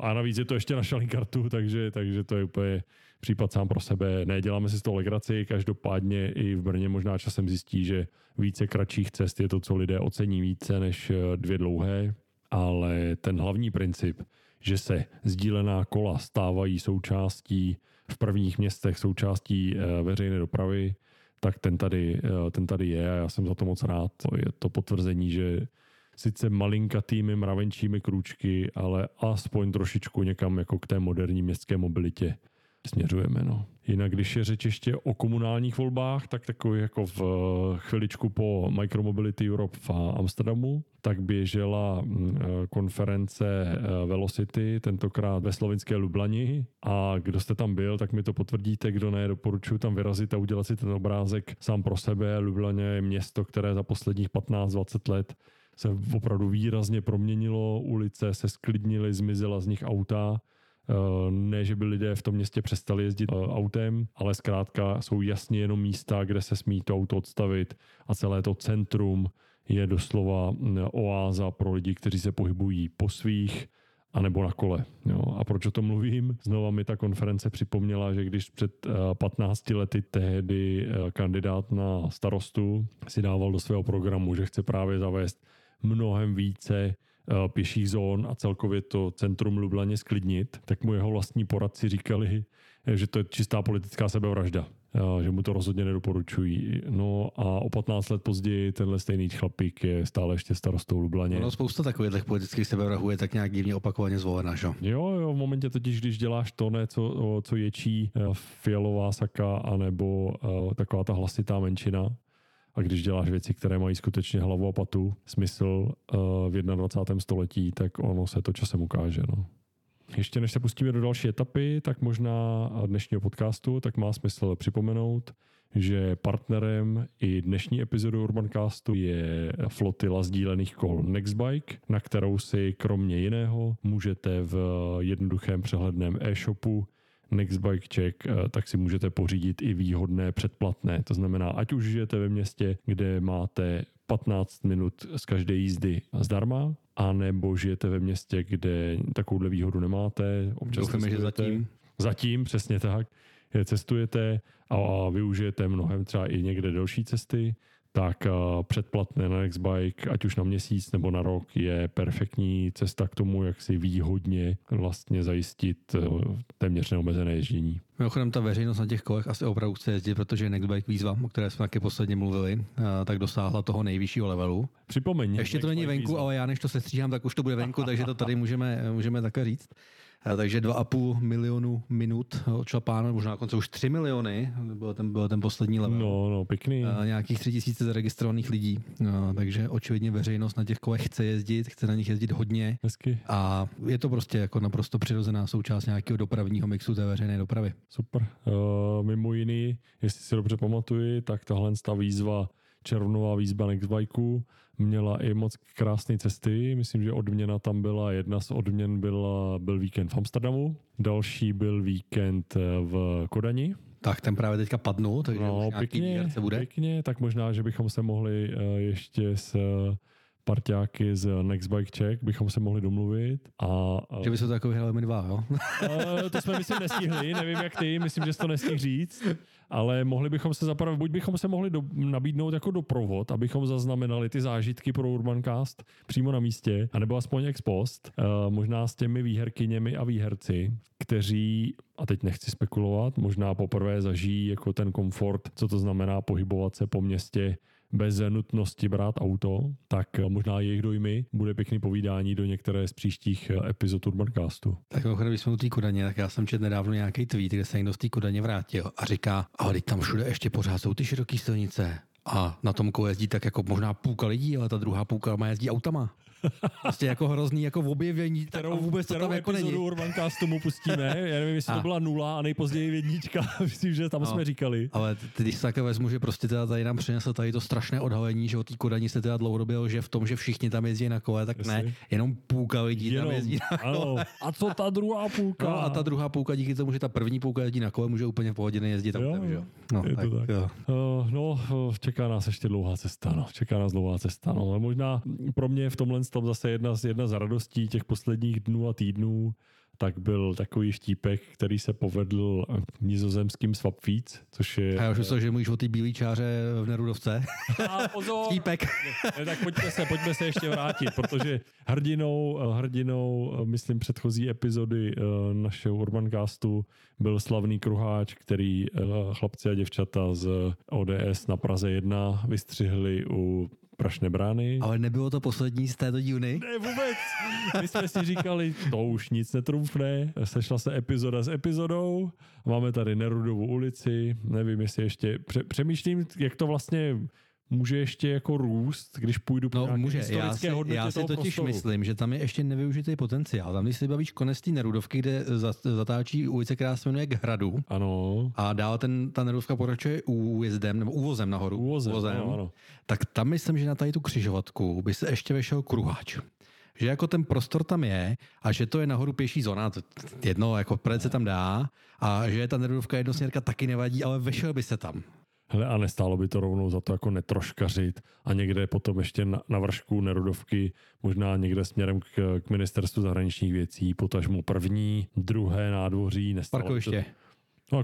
A navíc je to ještě na šalinkartu, takže, takže to je úplně případ sám pro sebe. Neděláme si z toho legraci, každopádně i v Brně možná časem zjistí, že více kratších cest je to, co lidé ocení více než eh, dvě dlouhé, ale ten hlavní princip, že se sdílená kola stávají součástí v prvních městech součástí eh, veřejné dopravy, tak ten tady, eh, ten tady je a já jsem za to moc rád. To je to potvrzení, že sice malinkatými mravenčími krůčky, ale aspoň trošičku někam jako k té moderní městské mobilitě směřujeme. No. Jinak, když je řeč ještě o komunálních volbách, tak takový jako v eh, chviličku po Micromobility Europe v Amsterdamu, tak běžela mm, eh, konference eh, Velocity, tentokrát ve slovinské Lublani a kdo jste tam byl, tak mi to potvrdíte, kdo ne, doporučuji tam vyrazit a udělat si ten obrázek sám pro sebe. Lublaně je město, které za posledních 15-20 let se opravdu výrazně proměnilo, ulice se sklidnily, zmizela z nich auta, ne, že by lidé v tom městě přestali jezdit eh, autem, ale zkrátka jsou jasně jenom místa, kde se smí to auto odstavit a celé to centrum je doslova mm, oáza pro lidi, kteří se pohybují po svých a nebo na kole. Jo. A proč o tom mluvím? Znova mi ta konference připomněla, že když před 15 eh, lety tehdy kandidát na starostu si dával do svého programu, že chce právě zavést mnohem více Eh, pěších zón a celkově to centrum Lublaně sklidnit, tak mu jeho vlastní poradci říkali, eh, že to je čistá politická sebevražda eh, že mu to rozhodně nedoporučují. No a o 15 let později tenhle stejný chlapík je stále ještě starostou Lublaně. No spousta takových politických sebevrahů je tak nějak divně opakovaně zvolena, že? Jo, jo, v momentě totiž, když děláš to, ne, co, co ječí fialová saka, anebo taková ta hlasitá menšina, a když děláš věci, které mají skutečně hlavu a patu, smysl uh, v 21. století, tak ono se to časem ukáže. No. Ještě než se pustíme do další etapy, tak možná dnešního podcastu, tak má smysl připomenout, že partnerem i dnešní epizody Urbancastu je flotila sdílených kol Nextbike, na kterou si kromě jiného můžete v jednoduchém přehledném e-shopu Nextbike Check, eh, tak si můžete pořídit i výhodné předplatné. To znamená, ať už žijete ve městě, kde máte 15 minut z každé jízdy zdarma, a nebo žijete ve městě, kde takovouhle výhodu nemáte. Občas Doufáme, že zatím. Zatím, přesně tak. Cestujete a využijete mnohem třeba i někde delší cesty, tak eh, předplatné na Nextbike, ať už na měsíc nebo na rok, je perfektní cesta k tomu, jak si výhodně vlastně zajistit eh, téměř neomezené ježdění. Mimochodem ta veřejnost na těch kolech asi opravdu chce jezdit, protože Nextbike výzva, o které jsme taky posledně mluvili, eh, tak dosáhla toho nejvyššího levelu. Připomeň. Ještě to není venku, výzva. ale já než to sestříhám, tak už to bude venku, takže to tady můžeme, můžeme také říct. Takže 2,5 milionu minut odšlapáno, možná konce už 3 miliony, byl ten, byl ten poslední level. No, no, pěkný. A nějakých 3 tisíce zaregistrovaných lidí. No, takže očividně veřejnost na těch kolech chce jezdit, chce na nich jezdit hodně. Hezky. A je to prostě jako naprosto přirozená součást nějakého dopravního mixu té veřejné dopravy. Super. Uh, mimo jiný, jestli si dobře pamatuji, tak tahle ta výzva červnová výzva Nextbikeu měla i moc krásné cesty. Myslím, že odměna tam byla, jedna z odměn byla, byl víkend v Amsterdamu, další byl víkend eh, v Kodani. Tak ten právě teďka padnul, takže no, už pěkně, bude. Pěkně, tak možná, že bychom se mohli uh, ještě s uh, parťáky z Next Bike Check bychom se mohli domluvit. A, že by se to jako vyhrali my dva, jo? to jsme myslím nestihli, nevím jak ty, myslím, že jsi to nestihl říct ale mohli bychom se zaprvé, buď bychom se mohli do, nabídnout jako doprovod, abychom zaznamenali ty zážitky pro Urbancast přímo na místě, anebo aspoň ex post, uh, možná s těmi výherkyněmi a výherci, kteří, a teď nechci spekulovat, možná poprvé zažijí jako ten komfort, co to znamená pohybovat se po městě bez nutnosti brát auto, tak možná jejich dojmy bude pěkný povídání do některé z příštích epizod Urbancastu. Tak mimochodem, když jsme u té Kodaně, tak já jsem četl nedávno nějaký tweet, kde se někdo z té Kodaně vrátil a říká, ale tam všude ještě pořád jsou ty široké silnice. A na tom jezdí tak jako možná půlka lidí, ale ta druhá půlka má jezdí autama. Prostě jako hrozný jako v objevení, kterou vůbec to tam jako není. Urbancastu mu pustíme, já nevím, jestli a. to byla nula a nejpozději jednička, myslím, že tam no, jsme říkali. Ale když se také vezmu, že prostě teda tady nám přinesl tady to strašné odhalení, že o té Kodani se teda dlouhodobě že v tom, že všichni tam jezdí na kole, tak Jestli. ne, jenom půlka lidí jenom, tam jezdí na kole. Ano. A co ta druhá půlka? No, a ta druhá půlka díky tomu, že ta první půlka jezdí na kole, může úplně v pohodě nejezdit tam, jo, že? No, je tak, to tak. Jo. Uh, no, čeká nás ještě dlouhá cesta, no. Čeká nás dlouhá cesta, no. Ale možná pro mě v tomhle stavu zase jedna z, jedna z radostí těch posledních dnů a týdnů, tak byl takový štípek, který se povedl nizozemským Swapfeeds, což je... A já už myslel, že mluvíš o té bílé čáře v Nerudovce. A pozor! štípek. Ne, tak pojďme se, pojďme se ještě vrátit, protože hrdinou, hrdinou, myslím, předchozí epizody eh, našeho Urbancastu byl slavný kruháč, který eh, chlapci a děvčata z ODS na Praze 1 vystřihli u Prašné brány. Ale nebylo to poslední z této dílny? Ne, vůbec. My jsme si říkali, to už nic netrumfne. Sešla se epizoda s epizodou. Máme tady Nerudovou ulici. Nevím, jestli ještě... Přemýšlím, jak to vlastně může ještě jako růst, když půjdu po no, může. Já si, já si totiž prostoru. myslím, že tam je ještě nevyužitý potenciál. Tam, když si bavíš konec té Nerudovky, kde zatáčí ulice, která se jmenuje k hradu. Ano. A dál ten, ta Nerudovka pokračuje újezdem, nebo úvozem nahoru. Úvozem, úvozem ano, ano. Tak tam myslím, že na tady tu křižovatku by se ještě vešel kruháč že jako ten prostor tam je a že to je nahoru pěší zóna, to jedno, jako se tam dá a že ta nerudovka jednosměrka taky nevadí, ale vešel by se tam. Hele, a nestálo by to rovnou za to jako netroškařit a někde potom ještě na, na vršku Nerudovky, možná někde směrem k, k ministerstvu zahraničních věcí, potažmu první, druhé nádvoří. Nestálo Parkoviště. To... No,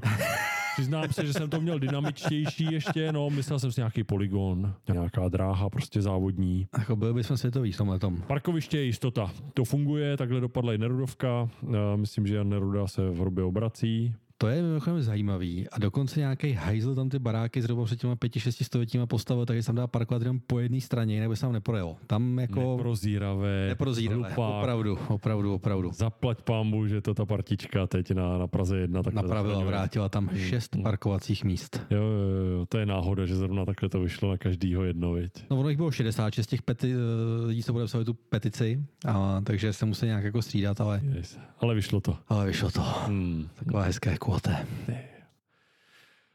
přiznám se, že jsem to měl dynamičtější ještě, no, myslel jsem si nějaký poligon, nějaká dráha prostě závodní. Jako byl bychom světový v tomhle tom. Parkoviště je jistota. To funguje, takhle dopadla i Nerudovka. Myslím, že Neruda se v hrubě obrací. To je mimochodem zajímavý. A dokonce nějaký hajzl tam ty baráky zhruba před těma pěti, šesti stoletíma postavil, takže se tam dá parkovat jenom po jedné straně, jinak by se tam neprojel. Tam jako... Neprozíravé. Neprozíravé. Hlupák. Opravdu, opravdu, opravdu. Zaplať pámu, že to ta partička teď na, na Praze 1 tak Napravila, vrátila tam hmm. šest hmm. parkovacích míst. Jo, jo, jo, to je náhoda, že zrovna takhle to vyšlo na každýho jedno, viď? No ono jich bylo 66 těch peti, eh, lidí, co podepsali tu petici, a, takže se musí nějak jako střídat, ale... Yes. Ale vyšlo to. Ale vyšlo to. Hmm. Taková hezké kvote.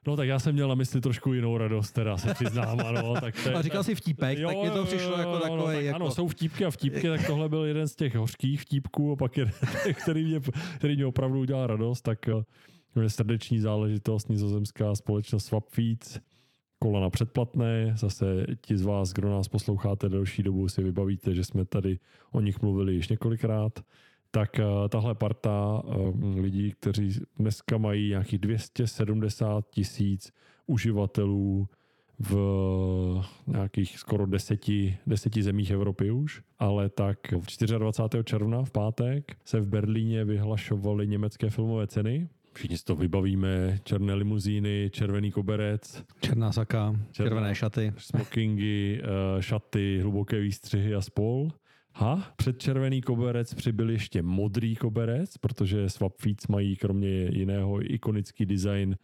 No tak já jsem měl na mysli trošku jinou radost, teda se přiznám, ano. Tak to je, a říkal jsi vtípek, jo, tak mi to přišlo jako takový. No, tak, jako... Ano, jsou vtípky a vtípky, tak tohle byl jeden z těch hořkých vtípků a pak jeden, který mě, který mě opravdu udělal radost, tak eh, je srdeční záležitost nizozemská společnost Swapfeeds, kola na předplatné, zase ti z vás, kdo nás posloucháte delší dobu, si vybavíte, že jsme tady o nich mluvili již několikrát tak eh, tahle parta eh, lidí, kteří dneska mají nějakých 270 tisíc uživatelů v nějakých skoro deseti, deseti zemích Evropy už, ale tak 24. června v pátek se v Berlíně vyhlašovaly německé filmové ceny. Všichni si to vybavíme, černé limuzíny, červený koberec. Černá saka, černá, červené šaty. Smokingy, eh, šaty, hluboké výstřihy a spol. Ha, před červený koberec přibyl ještě modrý koberec, protože Swapfeeds mají kromě jiného ikonický design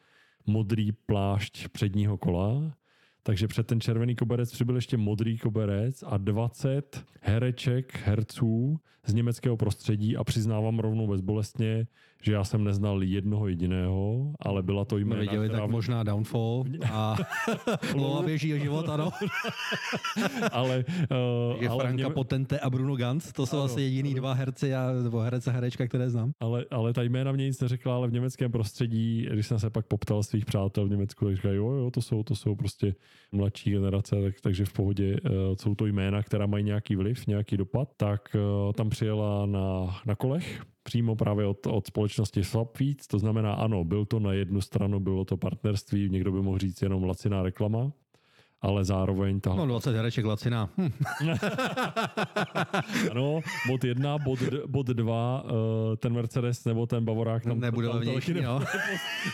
modrý plášť předního kola. Takže před ten červený koberec přibyl ještě modrý koberec a 20 hereček, herců z německého prostředí a přiznávám rovnou bezbolestně, že já jsem neznal jednoho jediného, ale byla to jména, viděli, která... tak možná Downfall a Lola běží o život, ano. ale, uh, je ale Franka něm... Potente a Bruno Ganz, to jsou ano, asi jediný ano. dva herci a, nebo herec a herečka, které znám. Ale, ale ta jména mě nic neřekla, ale v německém prostředí, když jsem se pak poptal svých přátel v Německu, tak říkají, jo, jo, to jsou, to jsou prostě mladší generace, tak, takže v pohodě uh, jsou to jména, která mají nějaký vliv, nějaký dopad, tak uh, tam přijela na, na kolech přímo právě od, od společnosti Swapfeeds, to znamená ano, byl to na jednu stranu, bylo to partnerství, někdo by mohl říct jenom laciná reklama, ale zároveň ta... No 20 hereček laciná. Hm. ano, bod jedna, bod, bod dva, eh, ten Mercedes nebo ten Bavorák tam, Nebude tam levnější, no.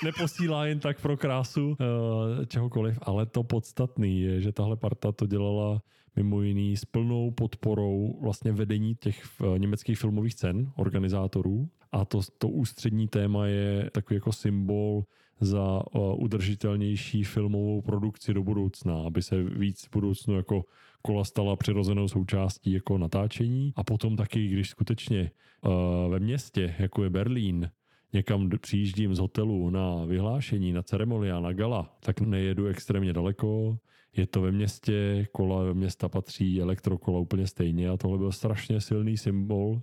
neposílá jen tak pro krásu eh, čehokoliv, ale to podstatný je, že tahle parta to dělala mimo jiný s plnou podporou vlastně vedení těch eh, německých filmových cen, organizátorů. A to, to ústřední téma je takový jako symbol za uh, udržitelnější filmovou produkci do budoucna, aby se víc v budoucnu jako kola stala přirozenou součástí jako natáčení. A potom taky, když skutečně uh, ve městě, jako je Berlín, někam přijíždím z hotelu na vyhlášení, na ceremonia, na gala, tak nejedu extrémně daleko, je to ve městě, kola ve města patří, elektrokola úplně stejně a tohle byl strašně silný symbol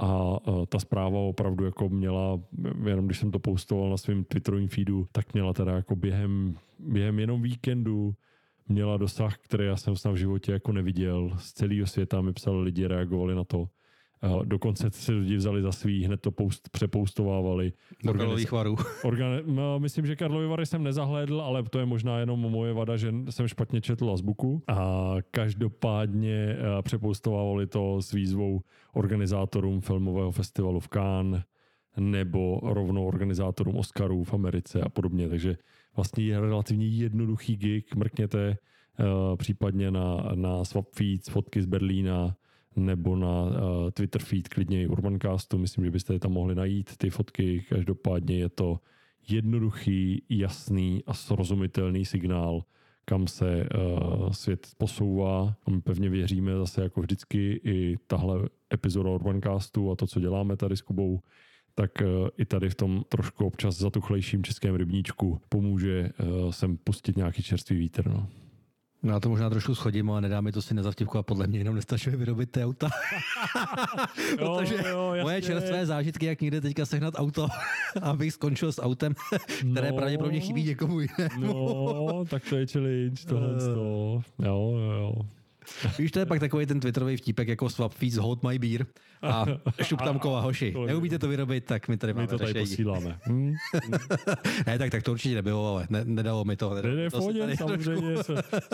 a ta zpráva opravdu jako měla, jenom když jsem to postoval na svém Twitterovém feedu, tak měla teda jako během, během jenom víkendu měla dosah, který já jsem snad v životě jako neviděl. Z celého světa mi psali lidi, reagovali na to. Dokonce si lidi vzali za svý, hned to post, přepoustovávali. Do Karlových varů. Organi- no, myslím, že Karlovy vary jsem nezahlédl, ale to je možná jenom moje vada, že jsem špatně četl azbuku. A každopádně přepoustovávali to s výzvou organizátorům filmového festivalu v Cannes nebo rovnou organizátorům Oscarů v Americe a podobně. Takže vlastně je relativně jednoduchý gig, mrkněte případně na, na Swapfeeds, fotky z Berlína, nebo na uh, Twitter feed klidně i Urbancastu. Myslím, že byste je tam mohli najít, ty fotky. Každopádně je to jednoduchý, jasný a srozumitelný signál, kam se uh, svět posouvá. A my pevně věříme zase jako vždycky i tahle epizoda Urbancastu a to, co děláme tady s Kubou, tak uh, i tady v tom trošku občas zatuchlejším českém rybníčku pomůže uh, sem pustit nějaký čerstvý vítr. No. No já to možná trošku schodím, ale nedá mi to si nezavtipku a podle mě jenom nestačuje vyrobit ty auta. Protože jo, jo, moje čerstvé zážitky, jak někde teďka sehnat auto, abych skončil s autem, které no, pravděpodobně chybí někomu jinému. no, tak to je challenge, tohle. jo, jo, jo. Víš, to je pak takový ten twitterový vtípek jako swap fees hold my beer a šup tam kova hoši. Neumíte to vyrobit, tak my tady máme My to tady řešení. posíláme. Hmm. ne, tak, tak to určitě nebylo, ale ne, nedalo mi to. Ne, ne, to pohodě, samozřejmě,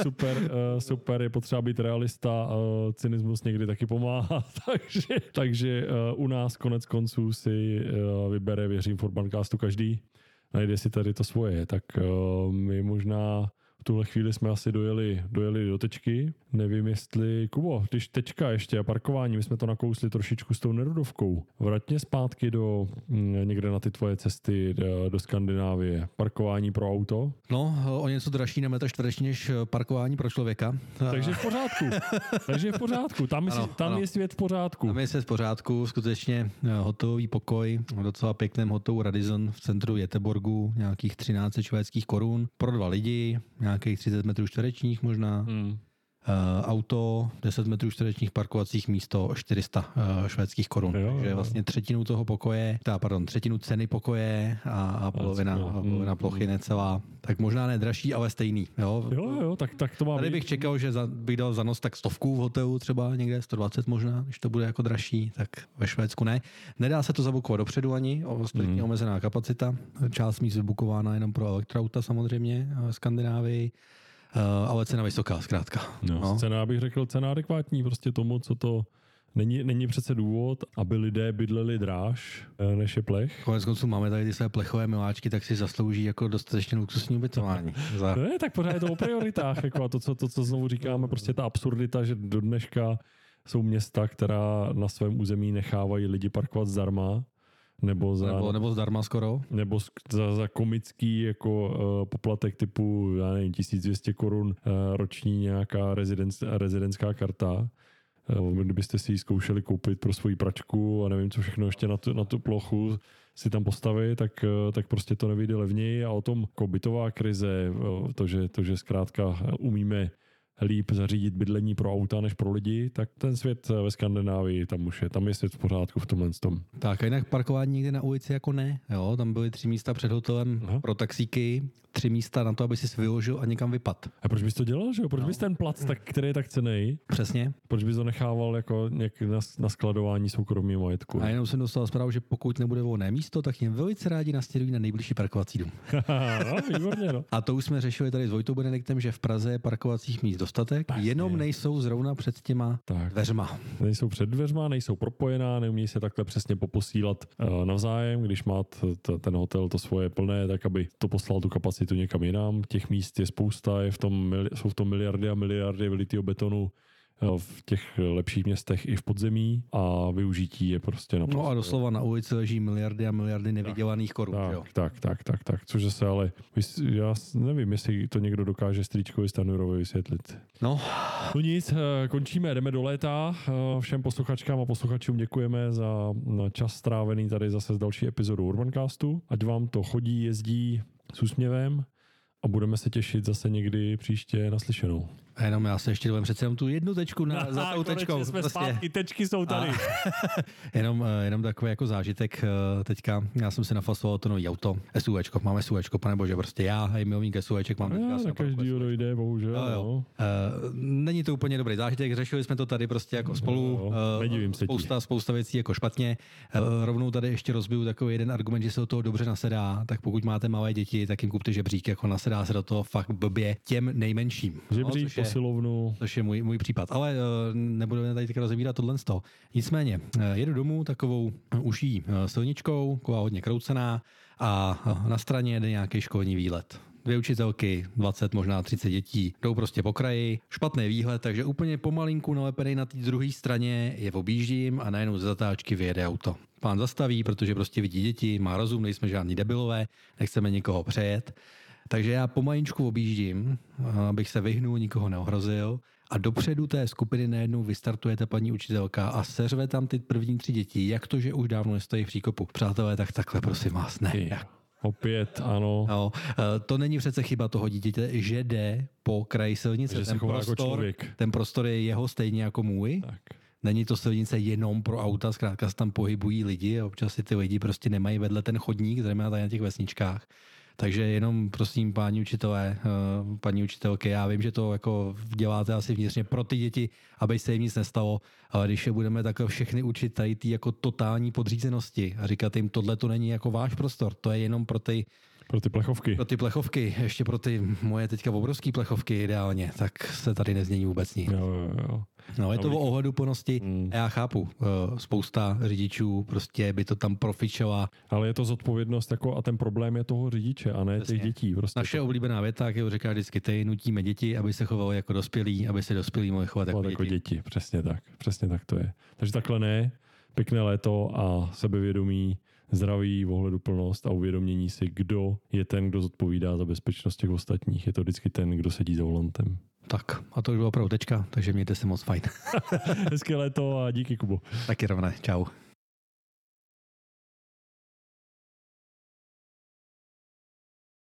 super, uh, super, je potřeba být realista, uh, cynismus někdy taky pomáhá, takže, takže uh, u nás konec konců si uh, vybere, věřím, Forbancastu každý, najde si tady to svoje, tak uh, my možná tuhle chvíli jsme asi dojeli, dojeli do tečky. Nevím, jestli, Kubo, když tečka ještě a parkování, my jsme to nakousli trošičku s tou nerudovkou. Vratně zpátky do mm, někde na ty tvoje cesty do, do Skandinávie. Parkování pro auto? No, o něco dražší na metr čtvereční než parkování pro člověka. Takže v pořádku. Takže v pořádku. Tam, ano, tam ano. je svět v pořádku. Tam je svět v pořádku. Skutečně eh, hotový pokoj v docela pěkném hotelu Radisson v centru Jeteborgu, nějakých 13 švédských korun pro dva lidi, nějakých 30 metrů čtverečních možná. Hmm. Uh, auto, 10 metrů čtverečních parkovacích místo 400 uh, švédských korun. Jo, Takže vlastně třetinu toho pokoje, teda, pardon, třetinu ceny pokoje a, a polovina, a polovina hmm. plochy necelá. Tak možná ne dražší, ale stejný. Jo, jo, jo tak, tak to má Tady bych čekal, že za, bych dal za nos tak stovku v hotelu třeba někde, 120 možná, když to bude jako dražší, tak ve Švédsku ne. Nedá se to zabukovat dopředu ani, striktně hmm. omezená kapacita. Část míst vybukována jenom pro elektroauta samozřejmě v Skandinávii. Uh, ale cena vysoká, zkrátka. No, no. Cena, bych řekl, cena adekvátní prostě tomu, co to Není, není přece důvod, aby lidé bydleli dráž eh, než je plech. Konec konců máme tady ty své plechové miláčky, tak si zaslouží jako dostatečně luxusní ubytování. Za... Ne, tak pořád je to o prioritách. Jako a to, co, to, co znovu říkáme, prostě ta absurdita, že do dneška jsou města, která na svém území nechávají lidi parkovat zdarma nebo za, nebo, nebo zdarma skoro. Nebo za, za komický jako uh, poplatek typu, já nevím, 1200 korun uh, roční nějaká rezidens, rezidentská karta. Uh, kdybyste si ji zkoušeli koupit pro svoji pračku a nevím, co všechno ještě na tu, na tu plochu si tam postavit, tak, tak prostě to nevyjde levněji a o tom jako bytová krize, to, že, to, že zkrátka umíme líp zařídit bydlení pro auta než pro lidi, tak ten svět ve Skandinávii tam už je, tam je svět v pořádku v tomhle tom. Tak a jinak parkování někde na ulici jako ne, jo, tam byly tři místa před hotelem Aha. pro taxíky, tři místa na to, aby si vyložil a někam vypad. A proč bys to dělal, že jo? Proč no. bys ten plac, tak, který je tak cený? Přesně. Proč bys to nechával jako nějak na, na skladování soukromého majetku? A jenom jsem dostal zprávu, že pokud nebude volné místo, tak jim velice rádi nastěrují na nejbližší parkovací dům. no, výborně, no. A to už jsme řešili tady s Vojtou Benediktem, že v Praze je parkovacích míst dostatek, Pásně. jenom nejsou zrovna před těma tak. dveřma. Nejsou před dveřma, nejsou propojená, neumí se takhle přesně poposílat uh, navzájem, když má t, t, ten hotel to svoje plné, tak aby to poslal tu kapacitu někam jinam těch míst je spousta, je v tom, jsou v tom miliardy a miliardy vylitého betonu v těch lepších městech i v podzemí a využití je prostě naprosto. No a doslova na ulici leží miliardy a miliardy nevydělaných korun. Tak, jo? tak, tak, tak, tak, což zase ale, já nevím, jestli to někdo dokáže Stříčkovi Stanurovi vysvětlit. No. No nic, eh, končíme, jdeme do léta. Eh, všem posluchačkám a posluchačům děkujeme za čas strávený tady zase z další epizodu Urbancastu. Ať vám to chodí, jezdí s úsměvem a budeme se těšit zase někdy příště naslyšenou. A jenom já se ještě dovolím přece jenom tu jednu tečku na, za tou tečkou. jsme prostě. zpátky, tečky jsou tady. A, jenom, eh, jenom takový jako zážitek eh, teďka, já jsem si nafasoval to nový auto, SUVčko, máme SUVčko, pane bože, prostě já, hej, milovník SUVček, mám já, na každý dojde, bohužel. Jo, jo. No. Uh, není to úplně dobrý zážitek, řešili jsme to tady prostě jako spolu, jo, jo. Uh, spousta, spousta věcí jako špatně. Uh, rovnou tady ještě rozbiju takový jeden argument, že se do toho dobře nasedá, tak pokud máte malé děti, tak jim kupte žebřík, jako nasedá se do toho fakt blbě těm nejmenším. Žebřík, no, posilovnu. Což je můj, můj případ. Ale uh, nebudeme tady teď rozebírat tohle z toho. Nicméně, uh, jedu domů takovou uší uh, silničkou, taková hodně kroucená a uh, na straně jede nějaký školní výlet. dvě učitelky, 20, možná 30 dětí, jdou prostě po kraji, špatný výhled, takže úplně pomalinku nalepený na té druhé straně je objíždím a najednou ze zatáčky vyjede auto. Pán zastaví, protože prostě vidí děti, má rozum, nejsme žádní debilové, nechceme nikoho přejet. Takže já pomalinku objíždím, abych se vyhnul, nikoho neohrozil a dopředu té skupiny najednou vystartuje ta paní učitelka a seřve tam ty první tři děti. Jak to, že už dávno nestojí v příkopu? Přátelé, tak takhle prosím vás, ne. Opět, ano. No, eh, to není přece chyba toho dítěte, že jde po kraji silnice. Že ten, jako prostor, člověk. ten prostor je jeho stejně jako můj. Tak. Není to silnice jenom pro auta, zkrátka se tam pohybují lidi a občas si ty lidi prostě nemají vedle ten chodník, zejména tady na těch vesničkách. Takže jenom prosím, páni učitelé, eh, paní učitelky, já vím, že to jako děláte asi vnitřně pro ty děti, aby se jim nic nestalo, ale když je budeme takhle všechny učit tady ty jako totální podřízenosti a říkat jim, tohle to není jako váš prostor, to je jenom pro ty Pro ty plechovky. pro ty plechovky, ještě pro ty moje teďka obrovské plechovky ideálně, tak se tady nezmění vůbec nic. Jo, jo, jo. No, je to o ohleduplnosti. Mm. A já chápu, eh, spousta řidičů prostě by to tam profičela. Ale je to zodpovědnost jako a ten problém je toho řidiče a ne Přesně. těch dětí. Prostě Naše oblíbená věta, kterou říká vždycky, ty nutíme děti, aby se chovali jako dospělí, aby se dospělí mohli chovat jako to, děti. jako děti. Přesně tak. Přesně tak to je. Takže takhle ne. Pěkné léto a sebevědomí, zdraví, ohleduplnost a uvědomění si, kdo je ten, kdo zodpovídá za bezpečnost těch ostatních. Je to vždycky ten, kdo sedí za volantem. Tak, a to už bylo opravdu tečka, takže mějte se moc fajn. Hezké léto a díky, Kubo. Taky rovné, čau.